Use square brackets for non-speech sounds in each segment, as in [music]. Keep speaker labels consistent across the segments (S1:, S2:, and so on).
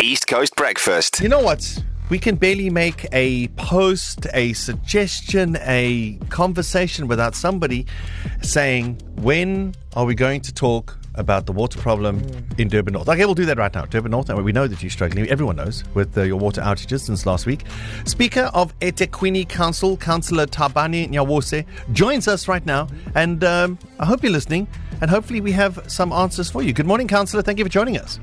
S1: East Coast Breakfast.
S2: You know what? We can barely make a post, a suggestion, a conversation without somebody saying, when are we going to talk about the water problem in Durban North? Okay, we'll do that right now. Durban North, we know that you're struggling. Everyone knows with uh, your water outages since last week. Speaker of eThekwini Council, Councillor Thabani Nyawose, joins us right now. And um, I hope you're listening, and hopefully we have some answers for you. Good morning, Councillor. Thank you for joining us.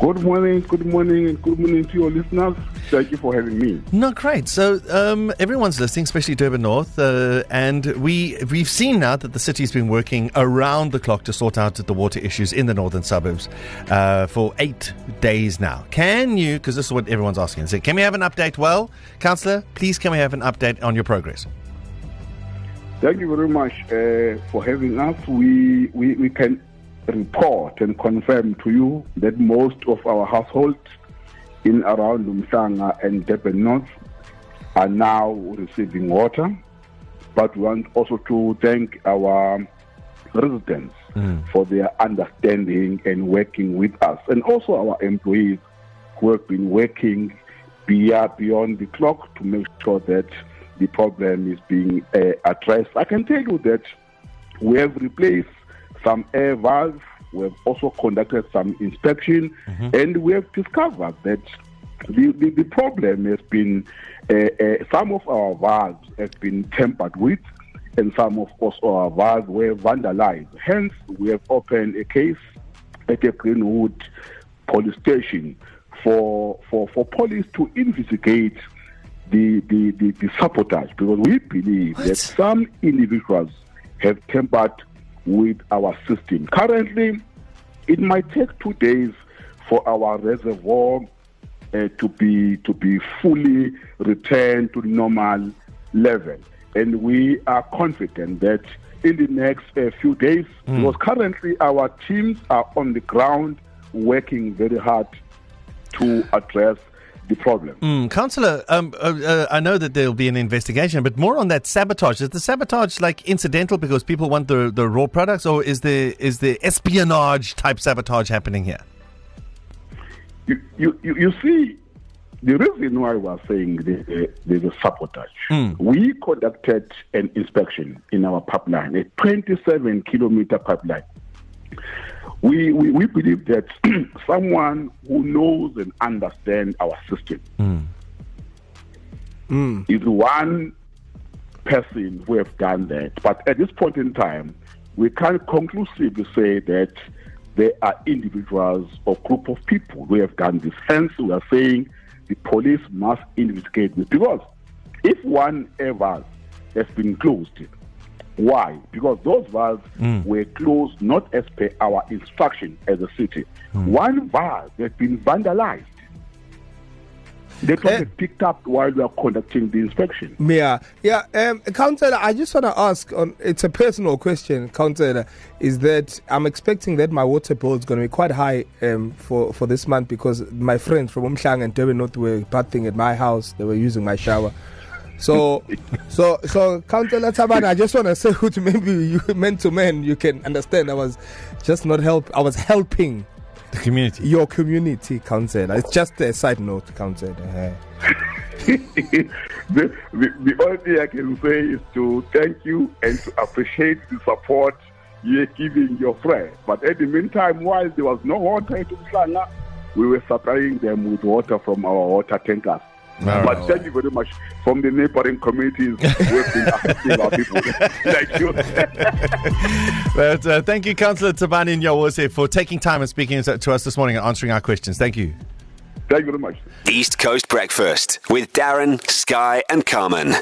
S3: Good morning, good morning, and good morning to your listeners. Thank you for having me.
S2: No, great. So um, everyone's listening, especially Durban North, uh, and we we've seen now that the city's been working around the clock to sort out the water issues in the northern suburbs uh, for eight days now. Can you? Because this is what everyone's asking. Say, can we have an update? Well, councillor, please, can we have an update on your progress?
S3: Thank you very much uh, for having us. We, we we can report and confirm to you that most of our households in around Umhlanga and Durban North are now receiving water. But we want also to thank our residents for their understanding and working with us, and also our employees who have been working beyond, beyond the clock to make sure that the problem is being uh, addressed. I can tell you that we have replaced some air valves. We have also conducted some inspection, and we have discovered that the, the, the problem has been uh, uh, some of our valves have been tampered with, and some of also our valves were vandalized. Hence, we have opened a case at the Greenwood police station for for for police to investigate the the, the, the sabotage because we believe that some individuals have tampered with our system. Currently, it might take two days for our reservoir uh, to be to be fully returned to normal level, and we are confident that in the next uh, few days, because currently our teams are on the ground working very hard to address the problem.
S2: Mm, councillor, um, uh, uh, I know that there'll be an investigation, but more on that sabotage. Is the sabotage like incidental because people want the the raw products, or is there is there espionage type sabotage happening here?
S3: You, you, you, you see, the reason why we are saying the, uh, there's a sabotage, we conducted an inspection in our pipeline, a 27 kilometer pipeline. We, we, we believe that [clears throat] someone who knows and understands our system hmm. Hmm. is one person who have done that. But at this point in time, we can't conclusively say that there are individuals or group of people who have done this. Hence, we are saying the police must investigate this. Because if one ever has been closed, why? Because those valves were closed not as per our instruction as a city. One valve has been vandalized. That was
S4: Eh.
S3: picked up while we are conducting the inspection.
S4: Yeah, yeah. Um, Councillor, I just want to ask. On, it's a personal question, Councillor. Is that I'm expecting that my water bill is going to be quite high um, for for this month because my friends from Umhlanga and Durban North were bathing at my house. They were using my shower. So, so, so, Councillor Tabana, I just want to say, to maybe you man to man, you can understand. I was just not help. I was helping
S2: The community.
S4: your community, Councillor. It's just a side note, Councillor. Uh, [laughs]
S3: the, the, the only thing I can say is to thank you and to appreciate the support you're giving your friend. But at the meantime, while there was no water in Umhlanga, we were supplying them with water from our water tankers.
S2: All
S3: but
S2: right.
S3: thank you very much from the neighboring communities who have been assisting our people. thank you. [laughs]
S2: But uh, thank you, Councillor Thabani Nyawose, for taking time and speaking to us this morning and answering our questions. Thank you.
S3: Thank you very much.
S1: East Coast Breakfast with Darren, Sky, and Carmen.